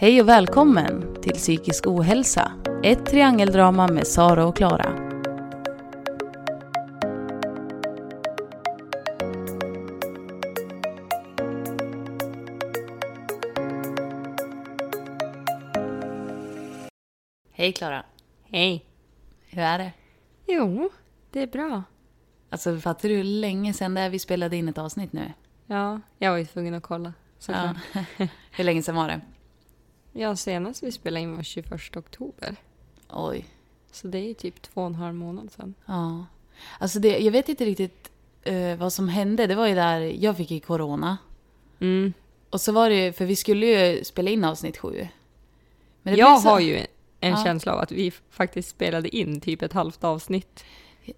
Hej och välkommen till Psykisk ohälsa. Ett triangeldrama med Sara och Klara. Hej Klara. Hej. Hur är det? Jo, det är bra. Alltså fattar du hur länge sedan det är vi spelade in ett avsnitt nu? Ja, jag var ju tvungen att kolla. såklart. Ja. hur länge sedan var det? Ja, senast vi spelade in var 21 oktober. Oj. Så det är ju typ två och en halv månad sedan. Ja. Alltså det, jag vet inte riktigt eh, vad som hände. Det var ju där jag fick ju corona. Mm. Och så var det ju, för vi skulle ju spela in avsnitt sju. Men det Jag så- har ju en Ja. känsla av att vi faktiskt spelade in typ ett halvt avsnitt.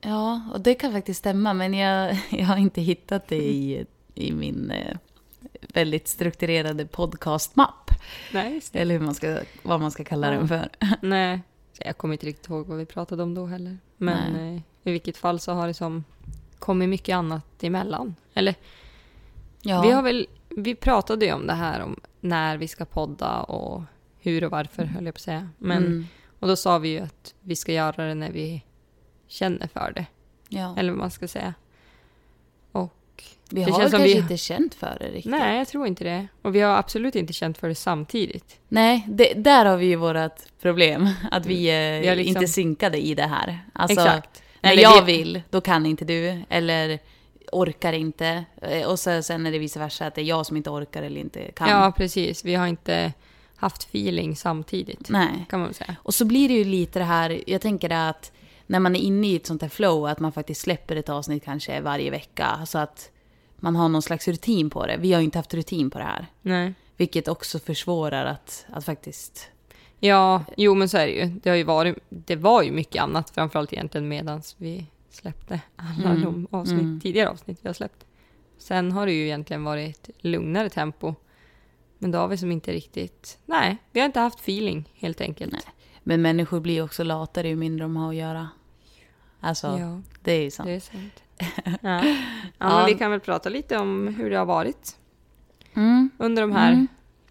Ja, och det kan faktiskt stämma. Men jag, jag har inte hittat det i, i min eh, väldigt strukturerade podcastmapp. Nej. Eller hur man ska, vad man ska kalla Ja. den för. Nej, jag kommer inte riktigt ihåg vad vi pratade om då heller. Men Nej. eh, i vilket fall så har det som kommit mycket annat emellan. Eller Ja, Vi har väl, vi pratade ju om det här om när vi ska podda och hur och varför höll jag på att säga. Men, mm, Och då sa vi ju att vi ska göra det när vi känner för det. ja. Eller vad man ska säga. Vi har kanske vi- inte känt för det riktigt. nej, jag tror inte det. Och vi har absolut inte känt för det samtidigt. Nej, det, där har vi ju vårt problem. Att vi är Vi har liksom- inte synkade i det här. Alltså, Exakt. när Eller jag vi- vill, då kan inte du. Eller orkar inte. Eh, Och så, sen är det vice versa, att det är jag som inte orkar eller inte kan. Ja, precis. Vi har inte haft feeling samtidigt. Nej. Kan man säga. Och så blir det ju lite det här, jag tänker att när man är inne i ett sånt här flow, att man faktiskt släpper ett avsnitt kanske varje vecka. Så att man har någon slags rutin på det. Vi har ju inte haft rutin på det här. Nej. Vilket också försvårar att, att faktiskt... Ja, jo men så är det ju. Det, har ju varit, det var ju mycket annat, framförallt egentligen medans vi släppte alla Mm, de avsnitt, mm. tidigare avsnitt vi har släppt. Sen har det ju egentligen varit lugnare tempo. Men då har vi som inte riktigt... Nej, vi har inte haft feeling helt enkelt. Nej. Men människor blir ju också latare ju mindre de har att göra. Alltså, Ja, det är ju sant. det är sant. Ja. Ja, men vi kan väl prata lite om hur det har varit Mm. under de här, Mm.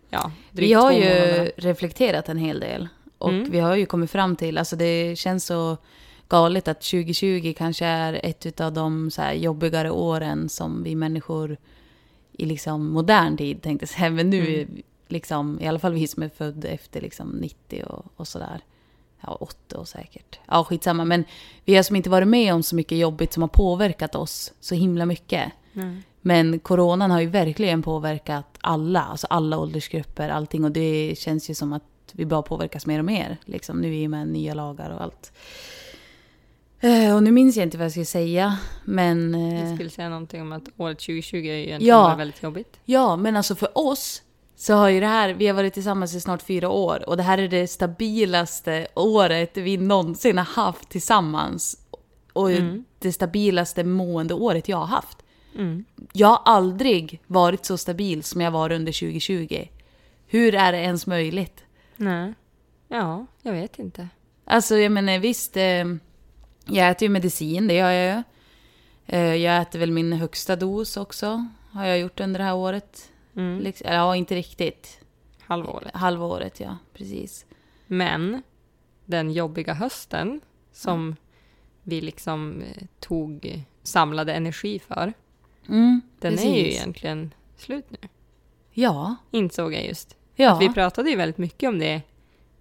ja, Vi drygt har två ju månaderna. reflekterat en hel del. Och Mm. vi har ju kommit fram till, alltså det känns så galet att 2020 kanske är ett av de så här jobbigare åren som vi människor i liksom modern tid tänkte säga. Men nu, Mm. vi liksom, i alla fall vi som är födda efter liksom 90 och, och sådär. Ja, 80 och säkert. Ja, skitsamma. Men vi har som inte varit med om så mycket jobbigt som har påverkat oss så himla mycket. Nej. Men coronan har ju verkligen påverkat alla, alltså alla åldersgrupper, allting. Och det känns ju som att vi bara påverkas mer och mer. Liksom, nu i och med nya lagar och allt. Eh, Och nu minns jag inte vad jag skulle säga, men... eh, Jag skulle säga någonting om att året 2020 är ju egentligen Ja. väldigt jobbigt. Ja, men alltså för oss så har ju det här, vi har varit tillsammans i snart fyra år och det här är det stabilaste året vi någonsin har haft tillsammans. Och Mm. det stabilaste mående året jag har haft. Mm. Jag har aldrig varit så stabil som jag var under 2020. Hur är det ens möjligt? Nej. Ja, jag vet inte. Alltså jag menar visst, eh, jag äter ju medicin, det gör jag ju. Eh, jag äter väl min högsta dos också, har jag gjort under det här året. Mm. Liksom, ja, inte riktigt. Halvåret. Halvåret, ja. Precis. Men den jobbiga hösten som vi liksom eh, tog samlade energi för, Mm, den precis. är ju egentligen slut nu. Ja. Insåg jag just. Ja. Vi pratade ju väldigt mycket om det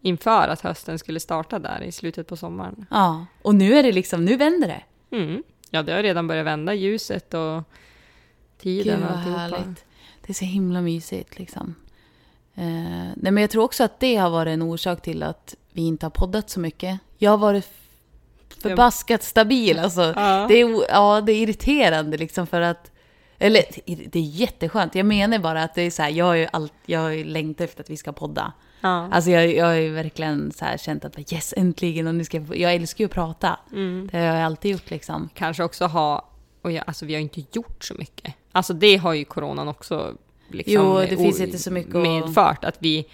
inför att hösten skulle starta där i slutet på sommaren. ja. Och nu är det liksom, nu vänder det. Mm. Ja, det har redan börjat vända, ljuset och tiden Gud och alltihopa. härligt. Det är så himla mysigt liksom. Eh, nej men jag tror också att det har varit en orsak till att vi inte har poddat så mycket. Jag har varit förbaskat stabil alltså. Ja. Det är, ja, det är irriterande liksom för att... Eller det är jätteskönt. Jag menar bara att det är så här, jag har ju, allt, jag har ju längtat efter att vi ska podda. Ja. Alltså jag, jag har ju verkligen så här känt att yes, äntligen, och nu ska jag, jag älskar ju att prata. Mm. Det har jag alltid gjort liksom. kanske också ha, och jag, alltså vi har inte gjort så mycket. Alltså det har ju coronan också liksom Jo, det finns inte så mycket medfört. Att vi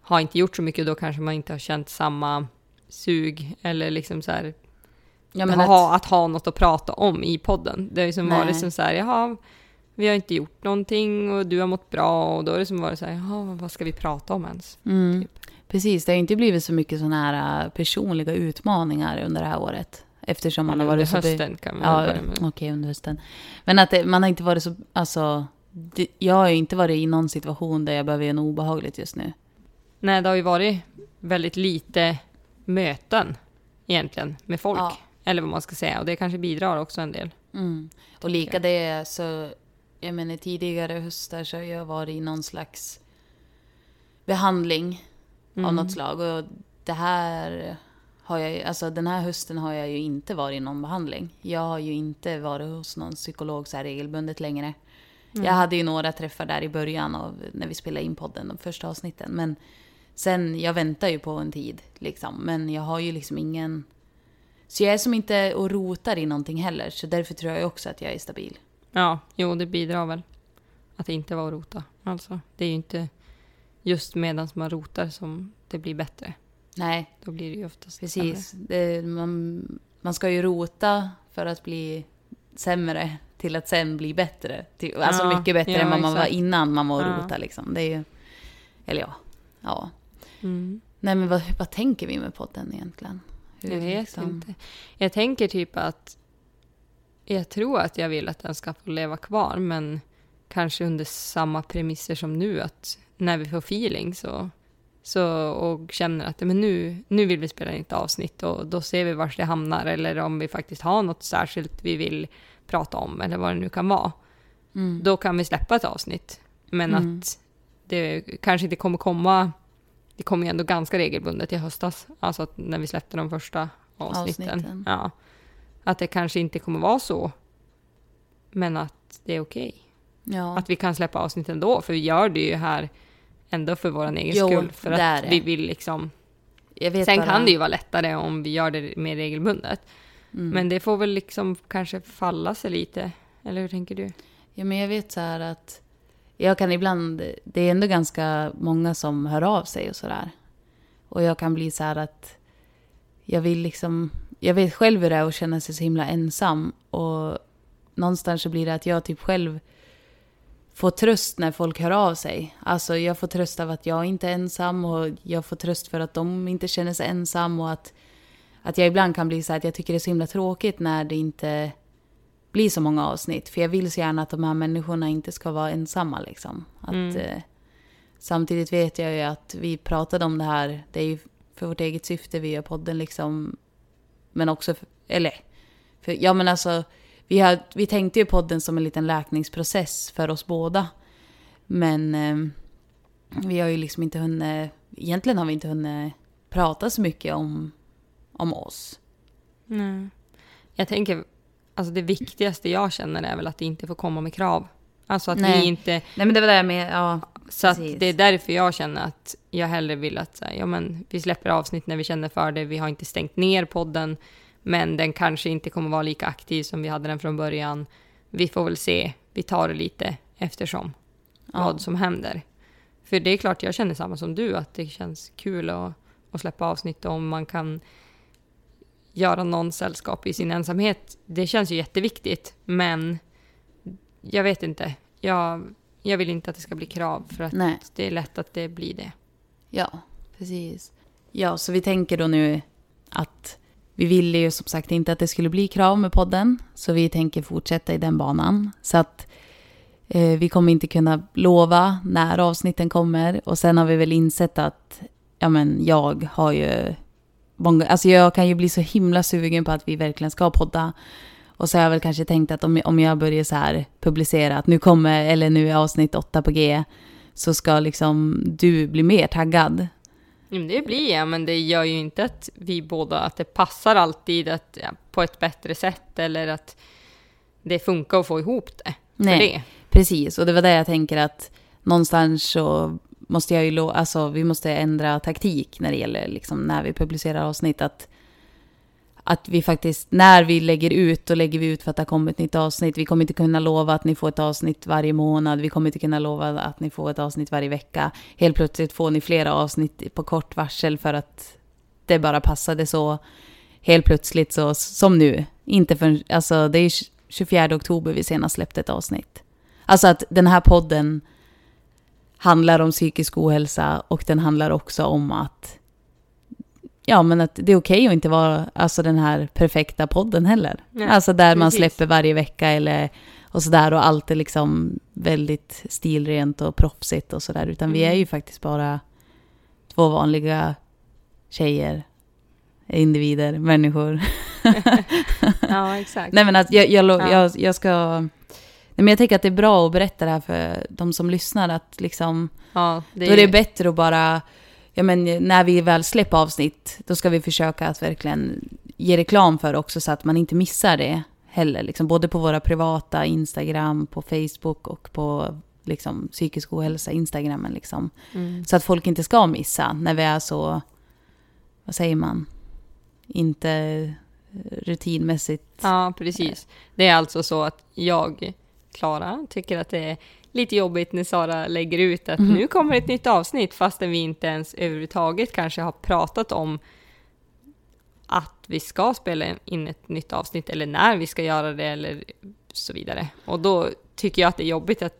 har inte gjort så mycket och då kanske man inte har känt samma sug eller liksom så här, Ja, att, ha, att ha något att prata om i podden. Det har ju som Nej. varit som så här, jaha, vi har inte gjort någonting och du har mått bra och då är det som varit så här, jaha, vad ska vi prata om ens? Mm. Precis, det har inte blivit så mycket sådana här äh, personliga utmaningar under det här året. Eftersom man har Under varit så... be- hösten kan vi Ja, börja med. okej, under hösten. Men att det, man har inte varit så... Alltså, det, jag har ju inte varit i någon situation där jag behöver göra något obehagligt just nu. Nej, det har ju varit väldigt lite möten egentligen med folk. Ja. Eller vad man ska säga. Och det kanske bidrar också en del. Mm. Och lika det så... Jag menar tidigare höstar så har jag varit i någon slags behandling av Mm. något slag. Och det här har jag ju- alltså den här hösten har jag ju inte varit i någon behandling. Jag har ju inte varit hos någon psykolog så här regelbundet längre. Mm. Jag hade ju några träffar där i början av när vi spelade in podden, de första avsnitten. Men sen, jag väntar ju på en tid liksom. Men jag har ju liksom ingen... Så jag är som inte och rotar i någonting heller. Så därför tror jag också att jag är stabil. Ja, jo, det bidrar väl. Att inte vara och rota. Alltså, det är ju inte just medan man rotar som det blir bättre. Nej, Då blir det ju oftast precis. Det, man, man ska ju rota för att bli sämre till att sen bli bättre. Till, alltså Ja, mycket bättre ja, än vad man var innan man var Ja. rota liksom. Det är ju... Eller ja. Ja. Mm. Nej men vad, vad tänker vi med podden egentligen? Hur Jag vet liksom- inte. Jag tänker typ att jag tror att jag vill att den ska få leva kvar, men kanske under samma premisser som nu, att när vi får feeling så, så och känner att men nu, nu vill vi spela in ett avsnitt och då ser vi var det hamnar eller om vi faktiskt har något särskilt vi vill prata om eller vad det nu kan vara. Mm. Då kan vi släppa ett avsnitt. Men Mm. att det kanske inte kommer komma... Det kommer ju ändå ganska regelbundet i höstas. Alltså när vi släppte de första avsnitten. Avsnitten. Ja. Att det kanske inte kommer vara så. Men att det är okej. Ja. Att vi kan släppa avsnitt ändå. För vi gör det ju här ändå för vår egen Jo, skull. För är att det. vi vill liksom... Sen bara, kan det ju vara lättare om vi gör det mer regelbundet. Mm. Men det får väl liksom kanske falla sig lite. Eller hur tänker du? Ja, men jag vet så här att jag kan ibland, det är ändå ganska många som hör av sig och sådär. Och jag kan bli så här att jag vill liksom, jag vet själv hur det är att känna sig så himla ensam. Och någonstans så blir det att jag typ själv får tröst när folk hör av sig. Alltså jag får tröst av att jag inte är ensam och jag får tröst för att de inte känner sig ensam och att, att jag ibland kan bli så att jag tycker det är så himla tråkigt när det inte blir så många avsnitt. För jag vill så gärna att de här människorna inte ska vara ensamma liksom. Att, Mm. eh, samtidigt vet jag ju att vi pratade om det här, det är ju för vårt eget syfte vi gör podden liksom. Men också, för, eller, för, ja men alltså, vi, har, vi tänkte ju podden som en liten läkningsprocess för oss båda. Men eh, vi har ju liksom inte hunnit, egentligen har vi inte hunnit prata så mycket om, om oss. Nej. Jag tänker, alltså det viktigaste jag känner är väl att det inte får komma med krav. Alltså att Nej. vi inte... Nej men det var det med, ja. Så att det är därför jag känner att jag hellre vill att så här, ja, men vi släpper avsnitt när vi känner för det. Vi har inte stängt ner podden, men den kanske inte kommer vara lika aktiv som vi hade den från början. Vi får väl se. Vi tar det lite eftersom ja. vad som händer. För det är klart, jag känner samma som du, att det känns kul att, att släppa avsnitt om man kan göra någon sällskap i sin ensamhet. Det känns ju jätteviktigt, men jag vet inte. Jag, jag vill inte att det ska bli krav, för att Nej. det är lätt att det blir det. Ja, precis. Ja, så vi tänker då nu att vi ville ju som sagt inte att det skulle bli krav med podden. Så vi tänker fortsätta i den banan. Så att eh, vi kommer inte kunna lova när avsnitten kommer. Och sen har vi väl insett att ja, men jag har ju... Många, alltså jag kan ju bli så himla sugen på att vi verkligen ska podda. Och så har jag väl kanske tänkt att om, om jag börjar så här publicera att nu kommer, eller nu är avsnitt åtta på G, så ska liksom du bli mer taggad. Det blir jag, men det gör ju inte att vi båda, att det passar alltid att, ja, på ett bättre sätt eller att det funkar att få ihop det. Nej, det. precis. Och det var det jag tänker att någonstans så måste jag ju, alltså vi måste ändra taktik när det gäller liksom när vi publicerar avsnitt. Att, att vi faktiskt, när vi lägger ut, då lägger vi ut för att det har kommit ett nytt avsnitt. Vi kommer inte kunna lova att ni får ett avsnitt varje månad. Vi kommer inte kunna lova att ni får ett avsnitt varje vecka. Helt plötsligt får ni flera avsnitt på kort varsel för att det bara passade så. Helt plötsligt så, som nu. Inte för, alltså det är 24 oktober vi senast släppte ett avsnitt. Alltså att den här podden handlar om psykisk ohälsa och den handlar också om att ja, men att det är okej att inte vara alltså, den här perfekta podden heller. Nej, alltså där man precis. släpper varje vecka eller och sådär och allt är liksom väldigt stilrent och proffsigt och sådär. Utan vi Mm. är ju faktiskt bara två vanliga tjejer, individer, människor. Ja, exakt. Nej men att jag, jag, jag, jag ska... Nej, men jag tänker att det är bra att berätta det här för de som lyssnar. Att liksom, ja, det då är det bättre att bara... Ja, men när vi väl släpper avsnitt, då ska vi försöka att verkligen ge reklam för också så att man inte missar det heller. Liksom, både på våra privata Instagram, på Facebook och på liksom, psykisk ohälsa Instagrammen. Liksom. Mm. Så att folk inte ska missa när vi är så, vad säger man, inte eh, rutinmässigt. Ja, precis. Det är alltså så att jag, Klara, tycker att det är lite jobbigt när Sara lägger ut att Mhm. nu kommer ett nytt avsnitt fastän vi inte ens överhuvudtaget kanske har pratat om att vi ska spela in ett nytt avsnitt eller när vi ska göra det eller så vidare. Och då tycker jag att det är jobbigt att,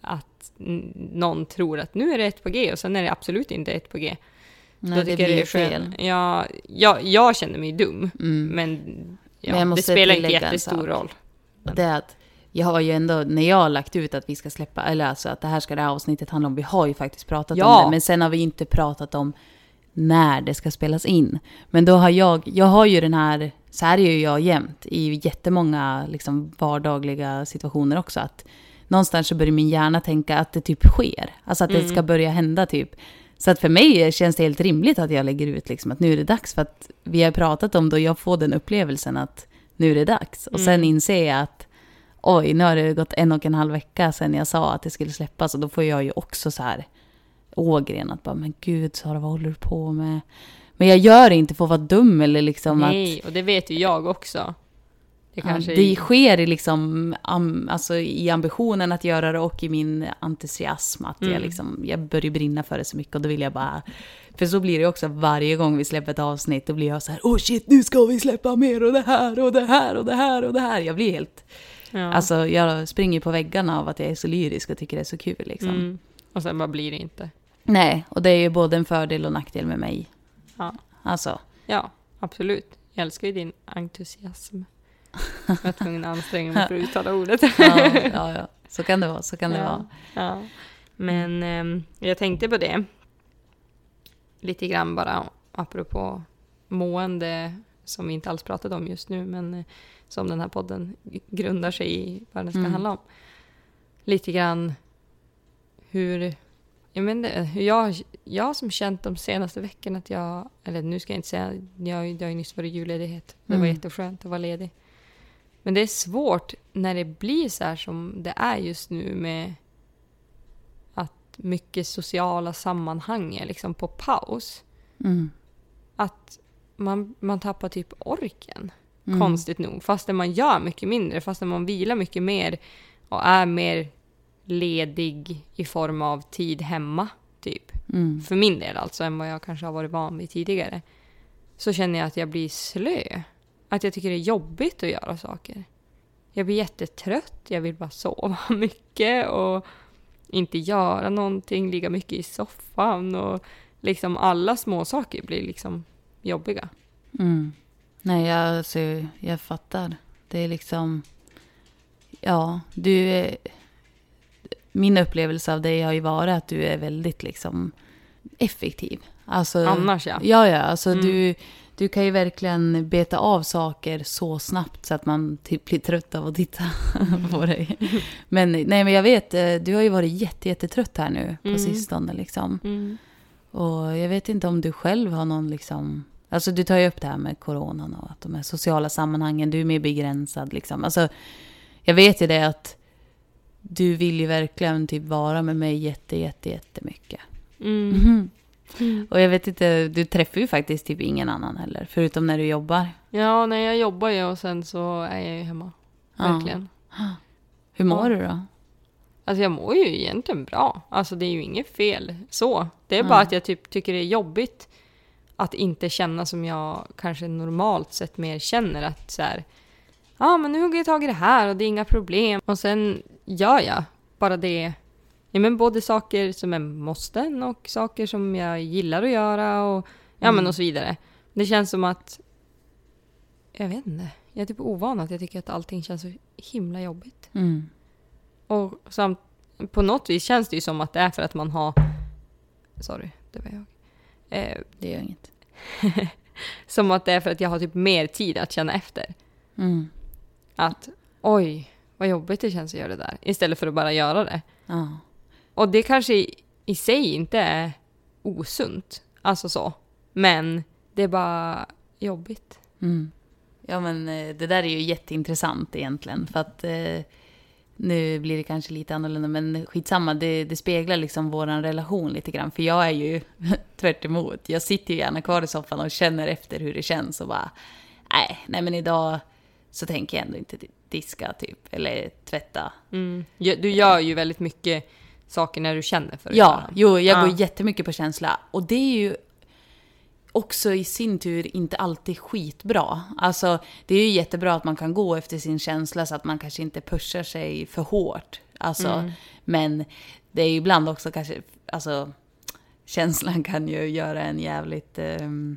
att någon tror att nu är det ett på G och sen är det absolut inte ett på G. Nej, då det blir skön- fel. Ja, jag, jag känner mig dum, Mm. men, ja, Men det spelar inte jättestor roll. Det är att jag har ju ändå, när jag har lagt ut att vi ska släppa, eller alltså att det här ska det här avsnittet handla om, vi har ju faktiskt pratat Ja. om det, men sen har vi inte pratat om när det ska spelas in. Men då har jag, jag har ju den här, så här är ju jag jämt i jättemånga liksom vardagliga situationer också, att någonstans så börjar min hjärna tänka att det typ sker, alltså att det Mm. ska börja hända typ. Så att för mig känns det helt rimligt att jag lägger ut liksom att nu är det dags, för att vi har pratat om det och jag får den upplevelsen att nu är det dags. Och sen Mm. inser jag att oj, nu har det gått en och en halv vecka sedan jag sa att det skulle släppas. Och då får jag ju också så här ågren att bara, men gud Sara, vad håller du på med? Men jag gör det inte för att vara dum eller liksom att... Nej, och det vet ju jag också. Det kanske det sker i, liksom, am, alltså i ambitionen att göra det och i min entusiasm. Att jag, Mm. liksom, jag börjar brinna för det så mycket och då vill jag bara... För så blir det också varje gång vi släpper ett avsnitt. Då blir jag så här, oh shit, nu ska vi släppa mer och det här och det här och det här och det här. Jag blir helt... ja. Alltså jag springer på väggarna av att jag är så lyrisk och tycker det är så kul liksom. mm. Och sen bara blir det inte. Nej, och det är ju både en fördel och nackdel med mig. Ja, Alltså, ja absolut. Jag älskar ju din entusiasm. Jag var tvungen att anstränga mig för att uttala ordet. ja, ja, ja. Så kan det vara, så kan det Ja. vara. Ja. Men ehm, jag tänkte på det. Lite grann bara apropå mående som vi inte alls pratade om just nu men eh, som den här podden grundar sig i vad den ska Mm. handla om. Lite grann hur, jag, men, det- hur jag, jag som känt de senaste veckorna att jag, eller nu ska jag inte säga, jag, det har ju nyss varit julledighet. Det var Mm. jätteskönt att vara ledig. Men det är svårt när det blir så här som det är just nu med att mycket sociala sammanhang är liksom på paus. Mm. Att man, man tappar typ orken, Mm. konstigt nog. Fastän man gör mycket mindre, fastän man vilar mycket mer och är mer ledig i form av tid hemma, typ. Mm. För min del alltså, än vad jag kanske har varit van vid tidigare. Så känner jag att jag blir slö. Att jag tycker det är jobbigt att göra saker. Jag blir jättetrött, jag vill bara sova mycket och inte göra någonting, ligga mycket i soffan och liksom alla små saker blir liksom jobbiga. Mm. Nej, jag, alltså, jag fattar. Det är liksom... Ja, du... är- Min upplevelse av dig har ju varit att du är väldigt liksom effektiv. Alltså, Annars ja. Ja, ja. Alltså Mm. du, du kan ju verkligen beta av saker så snabbt så att man typ blir trött av att titta på dig. Men nej, men jag vet, eh, du har ju varit jätte, jättetrött här nu på Mm. sistone liksom. Mm. Och jag vet inte om du själv har någon liksom... Alltså du tar ju upp det här med coronan och att de här sociala sammanhangen, du är mer begränsad liksom. Alltså, jag vet ju det att du vill ju verkligen typ vara med mig jätte, jätte, jättemycket. Mm. Mhm. Mm. Och jag vet inte, du träffar ju faktiskt typ ingen annan heller, förutom när du jobbar. Ja, nej jag jobbar ju och sen så är jag ju hemma. Verkligen. Hur mår Ja. du då? Alltså jag mår ju egentligen bra. Alltså det är ju inget fel så. Det är bara att jag typ tycker det är jobbigt att inte känna som jag kanske normalt sett mer känner att så här. Ja, ah, men nu hugger jag tag i det här och det är inga problem. Och sen gör jag bara det, ja men både saker som är måsten och saker som jag gillar att göra och ja Mm. men och så vidare. Det känns som att, jag vet inte, jag är typ ovan att jag tycker att allting känns så himla jobbigt. Mm. Och samt, på något vis känns det ju som att det är för att man har, sorry, det var jag. Eh, Det gör inget. som att det är för att jag har typ mer tid att känna efter. Mm. Att oj, vad jobbigt det känns att göra det där. Istället för att bara göra det. Ja. Och det kanske i, i sig inte är osunt. Alltså så. Men det är bara jobbigt. Mm. Ja men eh, det där är ju jätteintressant egentligen. För att eh, nu blir det kanske lite annorlunda men skitsamma. Det, det speglar liksom våran relation lite grann. För jag är ju tvärt emot. Jag sitter ju gärna kvar i soffan och känner efter hur det känns och bara nej, nej men idag så tänker jag ändå inte diska typ. Eller tvätta. Mm. Du gör ju väldigt mycket saker när du känner för att Ja, jo, jag Ja. går jättemycket på känsla. Och det är ju också i sin tur inte alltid skitbra. Alltså, det är ju jättebra att man kan gå efter sin känsla så att man kanske inte pushar sig för hårt. Alltså, Mm. Men det är ju ibland också kanske, alltså, känslan kan ju göra en jävligt ehm,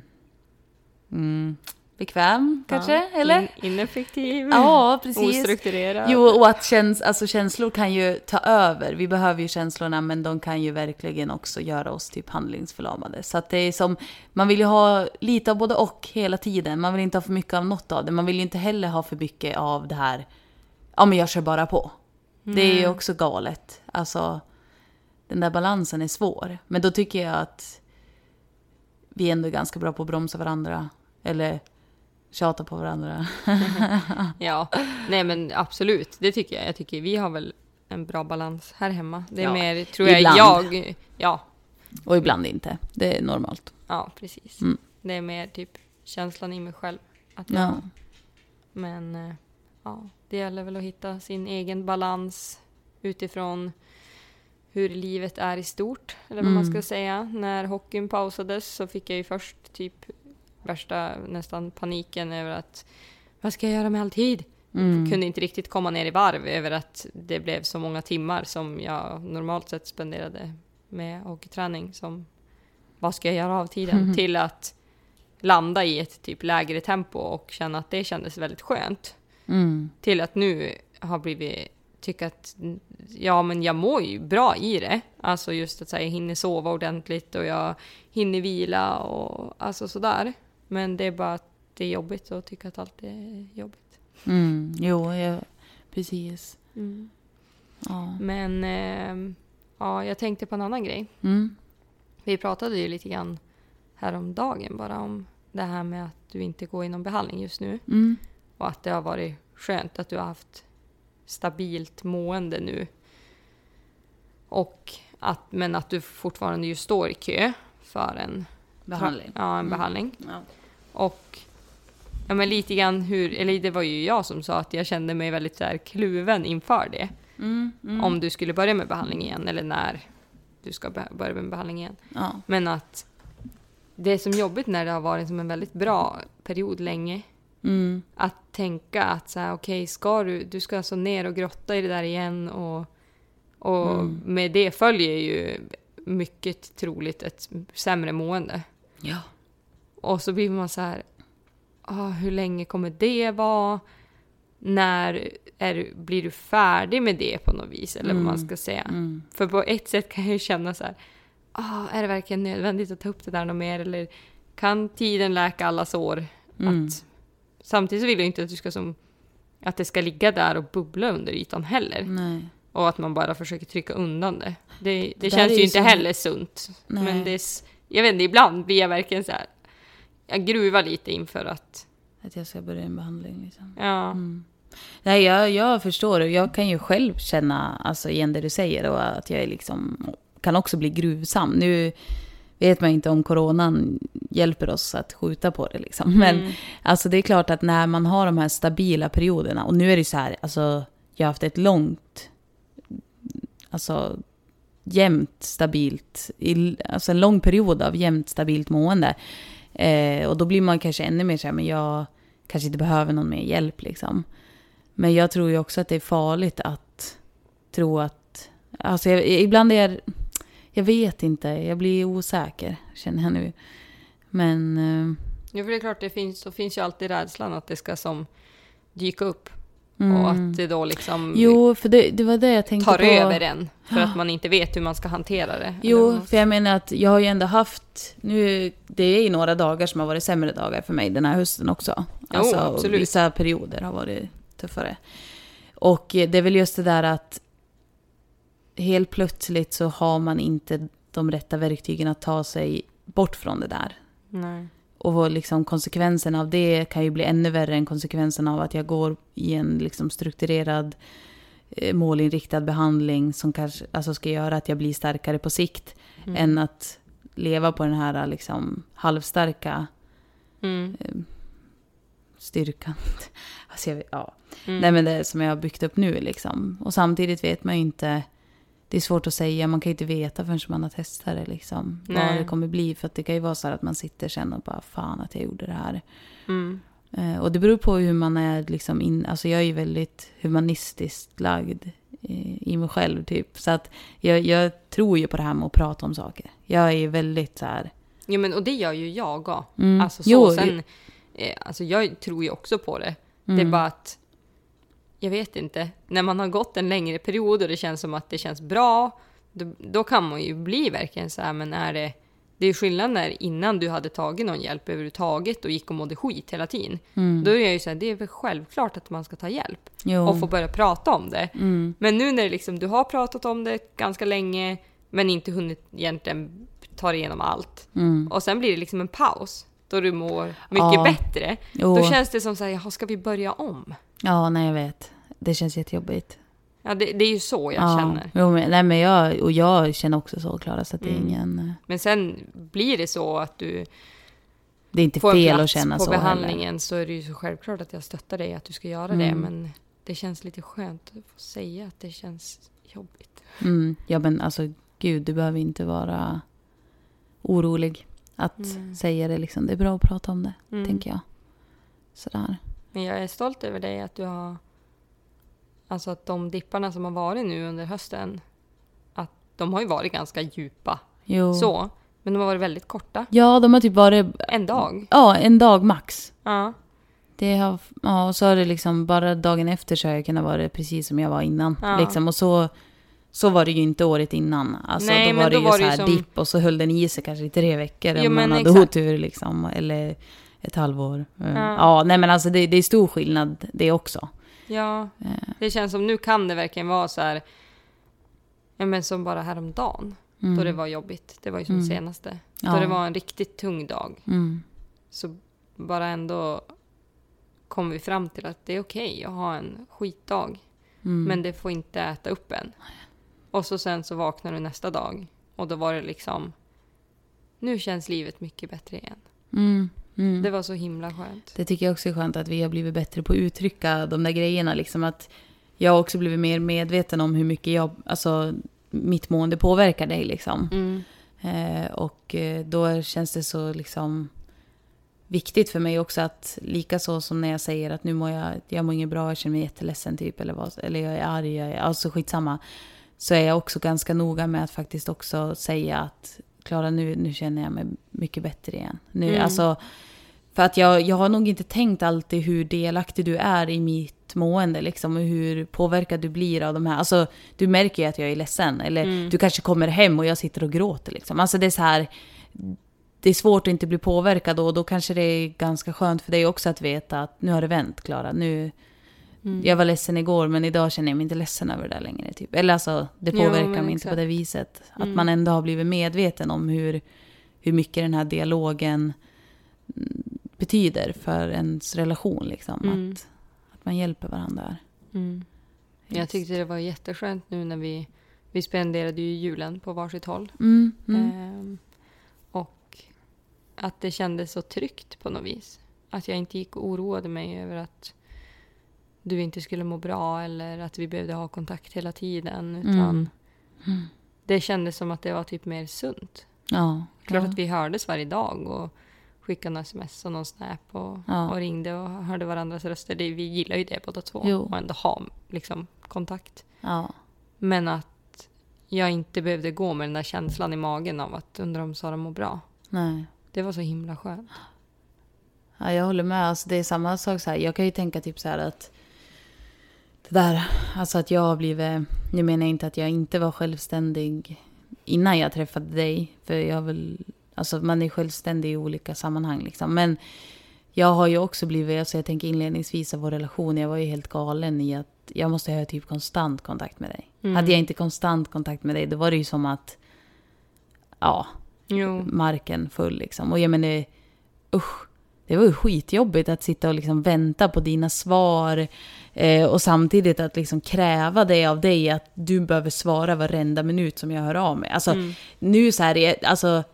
mm, bekväm kanske, Ja. eller? In, ineffektiv. Ja, precis. Ostrukturerad. Jo, och att käns alltså, känslor kan ju ta över. Vi behöver ju känslorna, men de kan ju verkligen också göra oss typ handlingsförlamade. Så att det är som, man vill ju ha lite av både och hela tiden. Man vill inte ha för mycket av något av det. Man vill ju inte heller ha för mycket av det här, ja men jag kör bara på. Det är ju också galet. Alltså, den där balansen är svår. Men då tycker jag att vi ändå är ganska bra på att bromsa varandra. Eller tjata på varandra. Ja, nej men absolut. Det tycker jag. Jag tycker vi har väl en bra balans här hemma. Det är Ja, mer, tror jag, ibland. jag... Ja, Och ibland inte. Det är normalt. ja precis. Mm. Det är mer typ känslan i mig själv. Att Ja. jag, Men eh, ja, det gäller väl att hitta sin egen balans utifrån hur livet är i stort. Eller vad man Mm. ska säga. När hockeyn pausades så fick jag ju först typ värsta nästan paniken över att vad ska jag göra med all tid? Mm. kunde inte riktigt komma ner i varv över att det blev så många timmar som jag normalt sett spenderade med hockeyträning som vad ska jag göra av tiden? Mhm. Till att landa i ett typ lägre tempo och känna att det kändes väldigt skönt. Mm. Till att nu har blivit tycka att ja men jag mår ju bra i det. Alltså just att här, jag hinner sova ordentligt och jag hinner vila och alltså sådär. Men det är bara att det är jobbigt att tycka att allt är jobbigt. Mm. Jo, ja, precis. Ja. Men ehm, ja, jag tänkte på en annan grej. Mm. Vi pratade ju lite grann häromdagen bara om det här med att du inte går inom behandling just nu. Mm. Och att det har varit skönt att du har haft stabilt mående nu. Och att, men att du fortfarande ju står i kö för en Behandling. Ja, en Mm. behandling. Ja. Och ja, men lite grann hur, eller det var ju jag som sa att jag kände mig väldigt så här kluven inför det. Mm. Mm. Om du skulle börja med behandling igen eller när du ska börja med behandling igen. Ja. Men att det är som jobbigt när det har varit som en väldigt bra period länge. Mm. Att tänka att så här, okej, ska du, du ska alltså ner och grotta i det där igen och, och Mm. med det följer ju mycket troligt ett sämre mående. Ja. Och så blir man så här, ah, hur länge kommer det vara? När är, blir du färdig med det på något vis? Eller vad man Mm. ska säga. Mm. För på ett sätt kan jag ju känna så här, ah, är det verkligen nödvändigt att ta upp det där något mer? Eller kan tiden läka alla sår? Mm. Att, samtidigt vill jag inte att du ska som, att det ska ligga där och bubbla under ytan heller. Nej. Och att man bara försöker trycka undan det. Det, det, där känns ju inte så- heller sunt. Nej. Men det är, jag vet inte, ibland blir jag verkligen så här. Jag gruvar lite inför att, Att jag ska börja en behandling liksom. ja. Mm. Nej, jag, jag förstår. och Jag kan ju själv känna alltså, igen det du säger och att jag är liksom, kan också bli gruvsam. Nu vet man inte om coronan hjälper oss att skjuta på det. Liksom. Men Mm. alltså, det är klart att när man har de här stabila perioderna, och nu är det så här, alltså, jag har haft ett långt, alltså jämnt stabilt, i- alltså en lång period av jämnt stabilt mående. Eh, och då blir man kanske ännu mer så här, men jag kanske inte behöver någon mer hjälp liksom. Men jag tror ju också att det är farligt att tro att Alltså jag, ibland är jag... Jag vet inte, jag blir osäker känner jag nu. Men... eh, Ja, för det är klart, det finns, så finns ju alltid rädslan att det ska som dyka upp mm. Och att det då liksom Jo, för det, det var det jag tänkte tar på. över en. För att man inte vet hur man ska hantera det. Jo, för jag menar att jag har ju ändå haft... Nu, det är ju några dagar som har varit sämre dagar för mig den här hösten också. Jo, Alltså, absolut. Vissa perioder har varit tuffare. Och det är väl just det där att helt plötsligt så har man inte de rätta verktygen att ta sig bort från det där. Nej. Och liksom konsekvenserna av det kan ju bli ännu värre än konsekvenserna av att jag går i en liksom strukturerad eh, målinriktad behandling som kanske alltså ska göra att jag blir starkare på sikt Mm. än att leva på den här liksom halvstarka Mm. styrkan. Alltså jag, ja. Mm. Nej men det som jag har byggt upp nu liksom. Och samtidigt vet man ju inte, det är svårt att säga, man kan ju inte veta förrän man har testat det liksom. Vad det kommer bli. För det kan ju vara så här att man sitter sen och bara fan att jag gjorde det här. Mm. Eh, Och det beror på hur man är liksom in, alltså jag är ju väldigt humanistiskt lagd eh, i mig själv typ. Så att jag, jag tror ju på det här med att prata om saker. Jag är ju väldigt så här. Jo, men och det gör ju jag också. Mm. Alltså så, Jo, sen, eh, alltså jag tror ju också på det. Det är Mm. bara att, jag vet inte, när man har gått en längre period och det känns som att det känns bra, då, då kan man ju bli verkligen så här, men är det, det är skillnad när innan du hade tagit någon hjälp överhuvudtaget och gick och mådde skit hela tiden. Mm. Då är jag ju så här, det är väl självklart att man ska ta hjälp Jo. och få börja prata om det. Mm. Men nu när liksom, du har pratat om det ganska länge, men inte hunnit egentligen ta igenom allt. Mm. Och sen blir det liksom en paus då du mår mycket Ja. bättre. Jo. Då känns det som så här, jaha, ska vi börja om? Ja, nej jag vet. Det känns jättejobbigt. Ja, det, det är ju så jag ja. känner. Jo, men, nej men jag, och jag känner också så Klara, så att det är Mm. ingen... eh, Men sen blir det så att du Det är inte får fel att känna på så behandlingen så är det ju så självklart att jag stöttar dig att du ska göra det. Mm. Men det känns lite skönt att få säga att det känns jobbigt. heller. Mm. Ja men alltså gud, du behöver inte vara orolig. Att Mm. säga det liksom. Det är bra att prata om det, Mm. tänker jag. Sådär. Men jag är stolt över dig att du har... Alltså att de dipparna som har varit nu under hösten, att de har ju varit ganska djupa. Jo. Så. Men de har varit väldigt korta. Ja, de har typ varit... En dag. Ja, en dag max. Ja. Det har, ja, och så har det liksom bara dagen efter så har jag kunnat vara precis som jag var innan. Ja. Liksom, och så, så var det ju inte året innan. Alltså, Nej, då var det då ju var så här som- dipp och så höll den i sig kanske i tre veckor Jo, om man hade otur liksom. Eller ett halvår. Ja, Ja. ja nej men alltså det, det är stor skillnad det också. Ja, Eh, det känns som nu kan det verkligen vara så här. Ja, men som bara häromdagen. Mm. Då det var jobbigt. Det var ju som Mm. senaste. Ja. Då det var en riktigt tung dag. Mm. Så bara ändå kom vi fram till att det är okej att ha en skitdag. Mm. Men det får inte äta upp en. Och så sen så vaknar du nästa dag. Och då var det liksom. Nu känns livet mycket bättre igen. Mm. Mm. Det var så himla skönt. Det tycker jag också är skönt att vi har blivit bättre på att uttrycka de där grejerna. Liksom att jag har också blivit mer medveten om hur mycket jag, alltså, mitt mående påverkar dig. Liksom. Mm. Eh, och eh, då känns det så liksom viktigt för mig också att lika så som när jag säger att nu mår jag, jag mår inget bra, jag känner mig jätteledsen typ, eller, vad, eller jag är arg, jag är, alltså skitsamma. Så är jag också ganska noga med att faktiskt också säga att Klara nu, nu känner jag mig mycket bättre igen. Nu, Mm. alltså, för att jag, jag har nog inte tänkt alltid hur delaktig du är i mitt mående liksom, och hur påverkad du blir av de här. Alltså, du märker ju att jag är ledsen. Eller Mm. du kanske kommer hem och jag sitter och gråter. Liksom. Alltså det är så här... Det är svårt att inte bli påverkad och då kanske det är ganska skönt för dig också att veta att nu har det vänt, Klara. Nu, Mm. Jag var ledsen igår men idag känner jag mig inte ledsen över det där längre. Typ. Eller alltså, det Jo, påverkar men mig inte på det viset. Att Mm. man ändå har blivit medveten om hur, hur mycket den här dialogen mm, betyder för ens relation. Liksom. Mm. Att, att man hjälper varandra. Mm. Jag tyckte det var jätteskönt nu när vi, vi spenderade ju julen på varsitt håll. Mm. Ehm, och att det kändes så tryggt på något vis. Att jag inte gick och oroade mig över att du inte skulle må bra eller att vi behövde ha kontakt hela tiden. Utan Mm. Mm. det kändes som att det var typ mer sunt. Ja. Klart ja. att vi hördes varje dag och skickade en sms och någon snap och, Ja. och ringde och hörde varandras röster. Det, vi gillar ju det båda två. Jo. Och ändå ha liksom, kontakt. Ja. Men att jag inte behövde gå med den där känslan i magen av att undra om Sara mår bra. Nej. Det var så himla skönt. Ja, jag håller med. Alltså, det är samma sak så här. Jag kan ju tänka typ så här att det där, alltså att jag har blivit, nu menar jag inte att jag inte var självständig innan jag träffade dig. För jag väl, alltså man är självständig i olika sammanhang liksom. Men jag har ju också blivit, alltså jag tänker inledningsvis av vår relation, jag var ju helt galen i att jag måste ha typ konstant kontakt med dig. Mm. Hade jag inte konstant kontakt med dig, då var det ju som att, ja, Jo. marken full liksom. Och jag menar, usch. Det var ju skitjobbigt att sitta och liksom vänta på dina svar. Eh, och samtidigt att liksom kräva det av dig att du behöver svara varenda minut som jag hör av mig. Alltså Mm. nu så här, är- alltså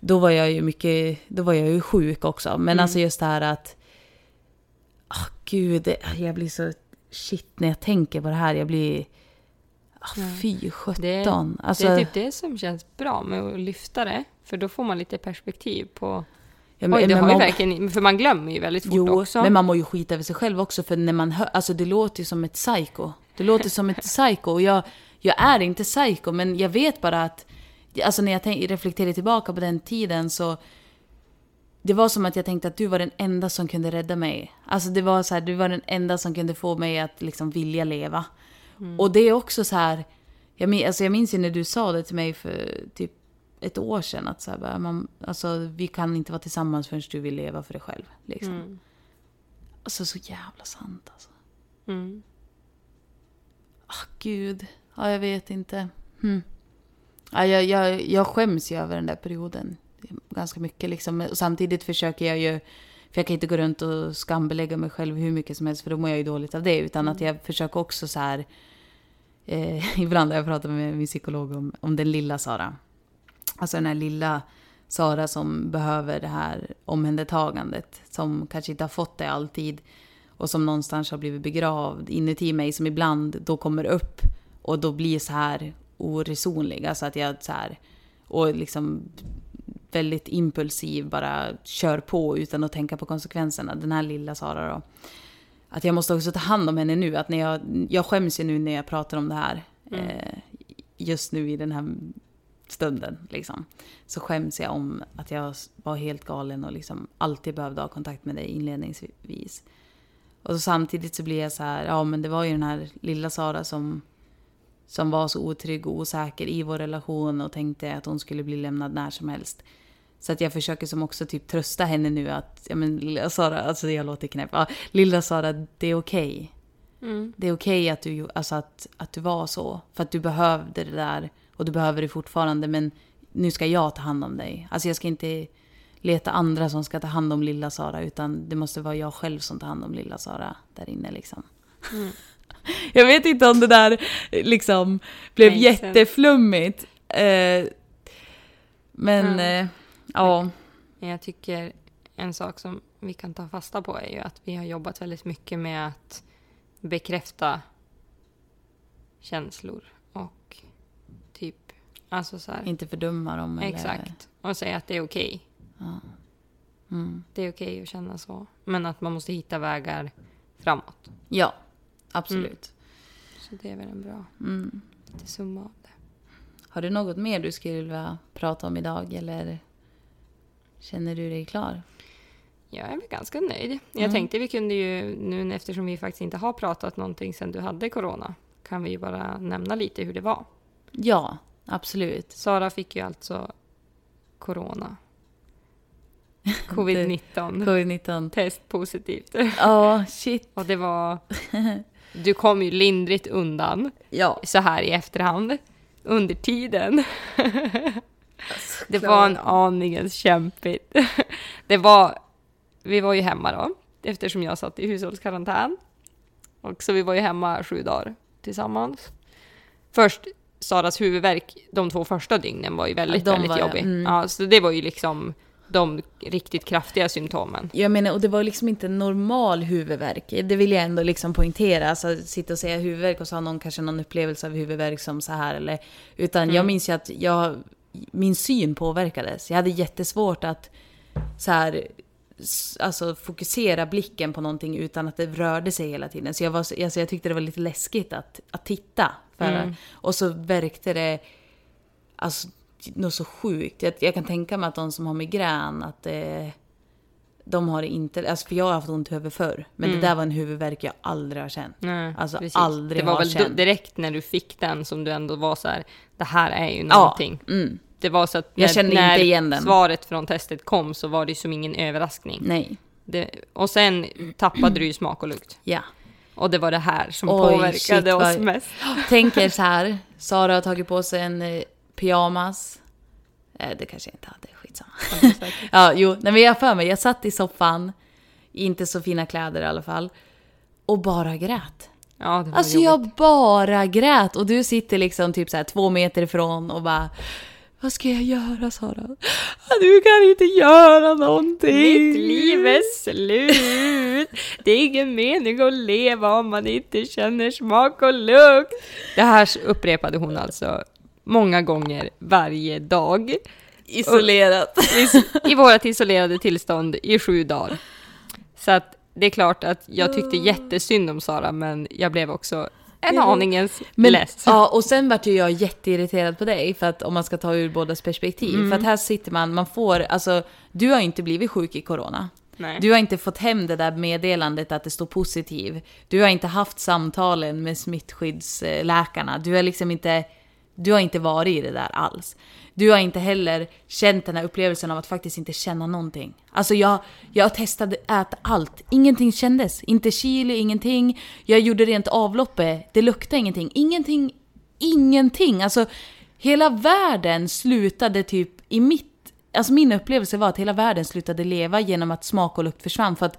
då var jag ju mycket, då var jag ju sjuk också. Men Mm. alltså just det här att, ah gud, det, jag blir så shit när jag tänker på det här. Jag blir, ah, Ja. fy sjutton. Det- alltså, Det är typ det som känns bra med att lyfta det. För då får man lite perspektiv på... ja, men- Oj, det men har ju man- verkligen... För man glömmer ju väldigt fort Jo, också. men man må ju skita över sig själv också för när man hör, alltså det låter ju som ett psycho. Det låter som ett psycho och jag, jag är inte psycho men jag vet bara att, alltså när jag tänk, reflekterar tillbaka på den tiden så det var som att jag tänkte att du var den enda som kunde rädda mig. Alltså det var så här, du var den enda som kunde få mig att liksom vilja leva. Mm. Och det är också så här, jag, min, alltså jag minns ju när du sa det till mig för typ ett år sedan att så här, man, alltså, vi kan inte vara tillsammans förrän du vill leva för dig själv. Liksom. Mm. Alltså så jävla sant alltså. Mm. Ah, gud. Ja, jag vet inte. Hm. Ja, jag, jag, jag skäms ju över den där perioden. Ganska mycket liksom. Och samtidigt försöker jag ju... För jag kan inte gå runt och skambelägga mig själv hur mycket som helst för då mår jag ju dåligt av det. Utan att jag försöker också så här... Eh, ibland har jag pratat med min psykolog om, om den lilla Sara. Alltså den här lilla Sara som behöver det här omhändertagandet. Som kanske inte har fått det alltid. Och som någonstans har blivit begravd inuti mig. Som ibland då kommer upp och då blir så här oresonlig. Alltså att jag så här... Och liksom väldigt impulsiv, bara kör på utan att tänka på konsekvenserna. Den här lilla Sara då. Att jag måste också ta hand om henne nu. Att när jag, jag skäms ju nu när jag pratar om det här. Mm. Eh, just nu i den här stunden. Liksom. Så skäms jag om att jag var helt galen och liksom alltid behövde ha kontakt med dig inledningsvis. Och så samtidigt så blir jag så här, ja men det var ju den här lilla Sara som, som var så otrygg och osäker i vår relation och tänkte att hon skulle bli lämnad när som helst. Så att jag försöker som också typ trösta henne nu att, ja men lilla Sara, alltså jag låter knäpp. Ja, lilla Sara, det är okej. Mm. Det är okej att, du, alltså att, att du var så. För att du behövde det där och du behöver det fortfarande. Men nu ska jag ta hand om dig. Alltså jag ska inte leta andra som ska ta hand om lilla Sara. Utan det måste vara jag själv som tar hand om lilla Sara där inne liksom. Mm. Jag vet inte om det där liksom blev sense. jätteflummigt. Eh, men Mm. eh, ja. Jag tycker en sak som vi kan ta fasta på är ju att vi har jobbat väldigt mycket med att bekräfta känslor alltså så här, Inte fördöma dem. Eller, exakt, och säga att det är okej. Ja. Mm. Det är okej att känna så. Men att man måste hitta vägar framåt. ja, absolut. Så det är väl en bra Mm. summa av det. Har du något mer du skulle vilja prata om idag eller känner du dig klar? Jag är väl ganska nöjd. Jag Mm. tänkte vi kunde ju, nu eftersom vi faktiskt inte har pratat någonting sedan du hade corona, kan vi ju bara nämna lite hur det var. Ja, absolut. Sara fick ju alltså corona. Covid-19. Covid-19. Test positivt. Ja, shit. Och det var... Du kom ju lindrigt undan Ja. så här i efterhand. Under tiden. Det var en aningen kämpigt. Det var... Vi var ju hemma då, eftersom jag satt i hushållskarantän. Och så vi var ju hemma sju dagar tillsammans. Först Saras huvudvärk de två första dygnen var ju väldigt, de väldigt var- jobbig. mm. Ja, så det var ju liksom de riktigt kraftiga symptomen. Jag menar, och det var liksom inte normal huvudvärk. Det vill jag ändå liksom poängtera. Alltså sitta och säga huvudvärk och så har någon kanske någon upplevelse av huvudvärk som så här eller... Utan jag Mm. minns ju att jag... Min syn påverkades. Jag hade jättesvårt att så här alltså, fokusera blicken på någonting utan att det rörde sig hela tiden. Så jag, var, så- alltså, jag tyckte det var lite läskigt att, att titta. För, Mm. Och så verkade det alltså, något så sjukt. Jag, jag kan tänka mig att de som har migrän, att det, de har inte... Alltså, för jag har haft ont i huvudet förr. Men det där var en huvudvärk jag aldrig har känt. Mm. Nej, Alltså, precis. aldrig Det var har väl känt. direkt när du fick den som du ändå var så här, det här är ju Ja, någonting. mm, Det var så att Jag när, när svaret från testet kom så var det som ingen överraskning. nej. Det, och sen tappade du ju smak och lukt. Ja. Och det var det här som Oj, påverkade shit, oss vad- mest. Tänker så här. Sara har tagit på sig en eh, pyjamas. Eh, det kanske jag inte hade, skitsamma. ja, jo, nej, men jag för mig, jag satt i soffan, inte så fina kläder i alla fall, och bara grät. Ja, Alltså jobbigt. jag bara grät och du sitter liksom typ så här två meter ifrån och bara Vad ska jag göra Sara? "Ah, Du kan inte göra någonting! Mitt liv är slut. Det är ingen mening att leva om man inte känner smak och lukt. Det här upprepade hon alltså många gånger varje dag. Isolerat. I, i vårt isolerade tillstånd i sju dagar. Så att det är klart att jag tyckte jättesynd om Sara, men jag blev också en Ja. aningens Men, less. ja, och sen vart ju jag jätteirriterad på dig, för att om man ska ta ur bådas perspektiv. Mm. För att här sitter man, man får, alltså, du har inte blivit sjuk i corona. Nej. Du har inte fått hem det där meddelandet att det står positiv. Du har inte haft samtalen med smittskyddsläkarna. Du har liksom inte, du har inte varit i det där alls. Du har inte heller känt den här upplevelsen av att faktiskt inte känna någonting. Alltså jag, jag testade äta allt. Ingenting kändes. Inte chili, ingenting. Jag gjorde rent avloppet. Det luktade ingenting. Ingenting, ingenting. Alltså hela världen slutade typ i mitt Alltså min upplevelse var att hela världen slutade leva genom att smak och lukt försvann. För att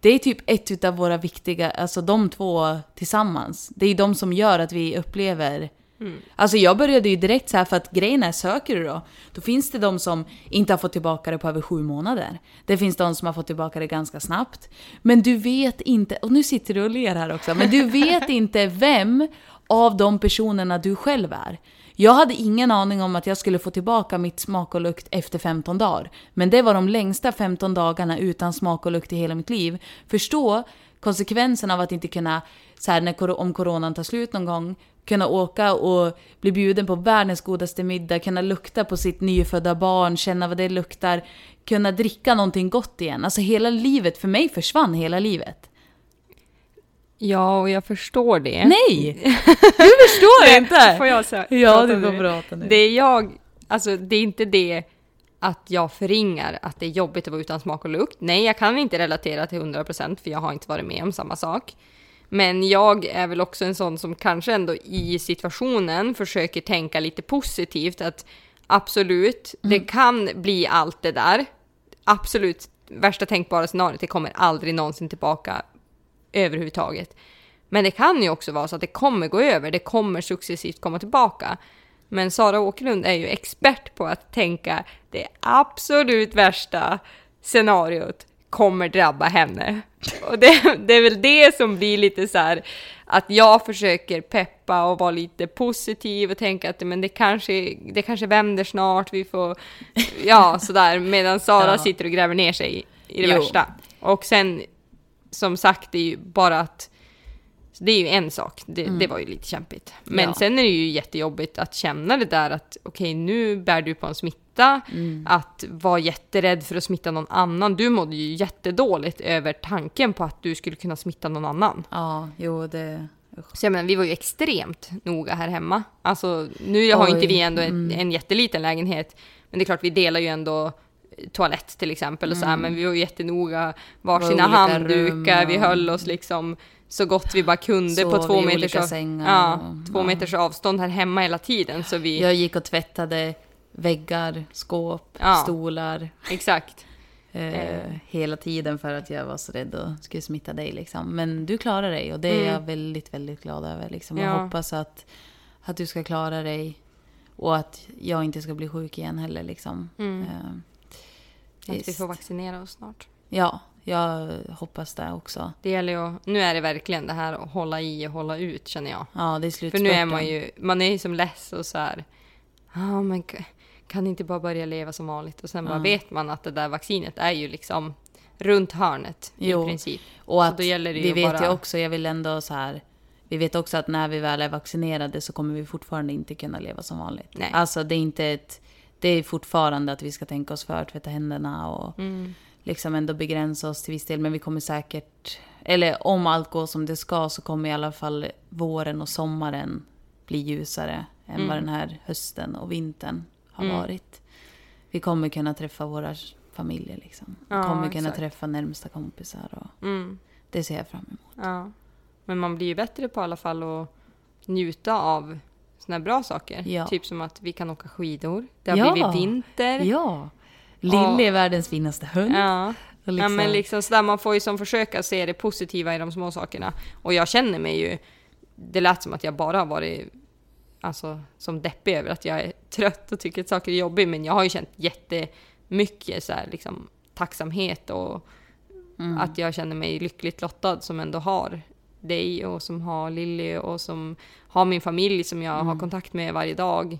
det är typ ett av våra viktiga, alltså de två tillsammans. Det är de som gör att vi upplever Mm. Alltså jag började ju direkt så här för att grejen är, söker du då, då finns det de som inte har fått tillbaka det på över sju månader. Det finns de som har fått tillbaka det ganska snabbt. Men du vet inte, och nu sitter du och ler här också, men du vet inte vem av de personerna du själv är. Jag hade ingen aning om att jag skulle få tillbaka mitt smak och lukt efter 15 dagar. Men det var de längsta 15 dagarna utan smak och lukt i hela mitt liv. Förstå konsekvensen av att inte kunna, så här, när, om coronan tar slut någon gång, kunna åka och bli bjuden på världens godaste middag, kunna lukta på sitt nyfödda barn, känna vad det luktar, kunna dricka någonting gott igen. Alltså hela livet, för mig försvann hela livet. Ja, och jag förstår det. Nej! Du förstår inte! Får jag säga? Ja, du får nu? prata nu. Det är jag, alltså det är inte det att jag förringar att det är jobbigt att vara utan smak och lukt. Nej, jag kan inte relatera till 100% för jag har inte varit med om samma sak. Men jag är väl också en sån som kanske ändå i situationen försöker tänka lite positivt att absolut, det kan bli allt det där. Absolut, värsta tänkbara scenariot, det kommer aldrig någonsin tillbaka överhuvudtaget. Men det kan ju också vara så att det kommer gå över, det kommer successivt komma tillbaka. Men Sara Åkerlund är ju expert på att tänka det absolut värsta scenariot kommer drabba henne. Och det, det är väl det som blir lite så här att jag försöker peppa och vara lite positiv och tänka att men det kanske, det kanske vänder snart, vi får, ja sådär, medan Sara Ja. sitter och gräver ner sig i det Jo. värsta. Och sen, som sagt, det är ju bara att så det är ju en sak, det, det var ju lite kämpigt. Men Mm. Ja. sen är det ju jättejobbigt att känna det där att okej, nu bär du på en smitta, Mm. att vara jätterädd för att smitta någon annan. Du mådde ju jättedåligt över tanken på att du skulle kunna smitta någon annan. Ja, jo det... usch. Så jag menar, vi var ju extremt noga här hemma. Alltså, nu har ju inte vi ändå en, mm. en jätteliten lägenhet, men det är klart, vi delar ju ändå toalett till exempel och så här, men vi var ju jättenoga, varsina Mm. olika handdukar, rum vi och- höll oss liksom så gott vi bara kunde på Sov två i meters, av- ja, två ja. meters avstånd här hemma hela tiden. Så vi, Jag gick och tvättade väggar, skåp, Ja. stolar. exakt. Eh, hela tiden för att jag var så rädd och skulle smitta dig liksom. Men du klarar dig och det är Mm. jag väldigt, väldigt glad över. Liksom. Ja. Jag hoppas att, att du ska klara dig och att jag inte ska bli sjuk igen heller liksom. Mm. Eh, Att vi får vaccinera oss snart. Ja, jag hoppas det också. Det gäller ju, nu är det verkligen det här att hålla i och hålla ut känner jag. Ja, det är För slutspurten. nu är man ju, man är ju som less och så här. Ja, men kan inte bara börja leva som vanligt? Och sen bara Ja. vet man att det där vaccinet är ju liksom, runt hörnet Jo, i princip. Och Så att då gäller det vi ju vet bara- ju också, jag vill ändå så här... Vi vet också att när vi väl är vaccinerade så kommer vi fortfarande inte kunna leva som vanligt. Nej. Alltså det är inte ett... Det är fortfarande att vi ska tänka oss för, tvätta händerna och Mm. Liksom ändå begränsa oss till viss del. Men vi kommer säkert... Eller om allt går som det ska så kommer i alla fall våren och sommaren bli ljusare än Mm. vad den här hösten och vintern har Mm. varit. Vi kommer kunna träffa våra familjer liksom. Vi Ja, kommer kunna exakt. träffa närmsta kompisar och Mm. det ser jag fram emot. Ja. Men man blir ju bättre på i alla fall att njuta av såna här bra saker. Ja. Typ som att vi kan åka skidor. Det har Ja. blivit vinter. Ja! Lille är världens finaste hund. Ja. Och ja, liksom- men liksom sådär, man får ju som försöka se det positiva i de små sakerna. Och jag känner mig ju, det lät som att jag bara har varit alltså, som deppig över att jag är trött och tycker att saker är jobbigt, men jag har ju känt jättemycket så här, liksom, tacksamhet och Mm. att jag känner mig lyckligt lottad som ändå har dig och som har Lilly och som har min familj som jag Mm. har kontakt med varje dag.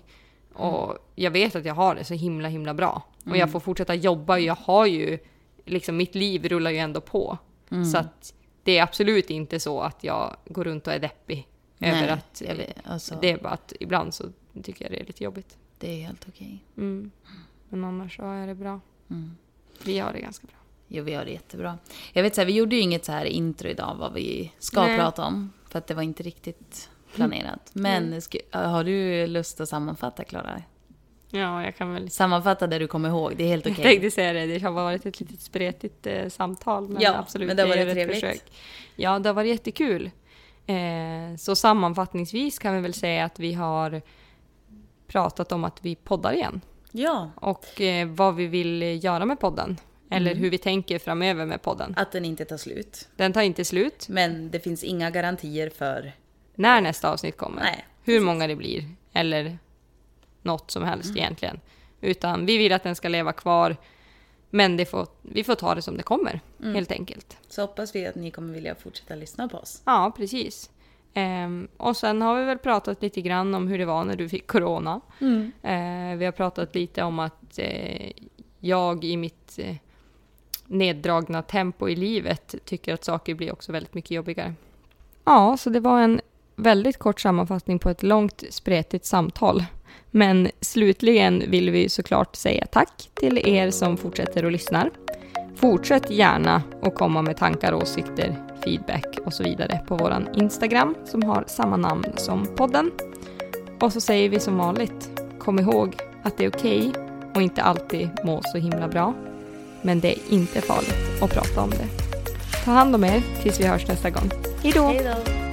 Och jag vet att jag har det så himla himla bra. Och Mm. jag får fortsätta jobba. Jag har ju, liksom mitt liv rullar ju ändå på. Mm. Så att det är absolut inte så att jag går runt och är deppig. över Nej, att jag vet, alltså, det är bara att ibland så tycker jag det är lite jobbigt. det är helt okej. Mm. Men annars så är det bra. Mm. Vi har det ganska bra. Jo, vi har det jättebra. Jag vet så här, vi gjorde ju inget så här intro idag vad vi ska Nej. prata om. För att det var inte riktigt planerat. Men sk- har du lust att sammanfatta, Klara? Ja, jag kan väl Sammanfatta det du kommer ihåg, det är helt Jag okej. tänkte säga det, det har varit ett litet spretigt eh, samtal. Men Ja, absolut, men det har jag varit trevligt. försök. Ja, det har varit jättekul. Eh, så sammanfattningsvis kan vi väl säga att vi har pratat om att vi poddar igen. Ja, Och eh, vad vi vill göra med podden. Eller Mm. hur vi tänker framöver med podden. att den inte tar slut. Den tar inte slut. Men det finns inga garantier för... När nästa avsnitt kommer. Nej, hur många det blir. Eller något som helst Mm. egentligen. Utan vi vill att den ska leva kvar. Men får, vi får ta det som det kommer, Mm. helt enkelt. Så hoppas vi att ni kommer vilja fortsätta lyssna på oss. Ja, precis. Ehm, och sen har vi väl pratat lite grann om hur det var när du fick corona. Eh, vi har pratat lite om att eh, jag i mitt eh, neddragna tempo i livet tycker att saker blir också väldigt mycket jobbigare. Ja, så det var en väldigt kort sammanfattning på ett långt spretigt samtal. Men slutligen vill vi såklart säga tack till er som fortsätter och lyssnar. Fortsätt gärna att komma med tankar, åsikter, feedback och så vidare på vår Instagram som har samma namn som podden. Och så säger vi som vanligt, kom ihåg att det är okej och inte alltid må så himla bra. Men det är inte farligt att prata om det. Ta hand om er tills vi hörs nästa gång. Hej då!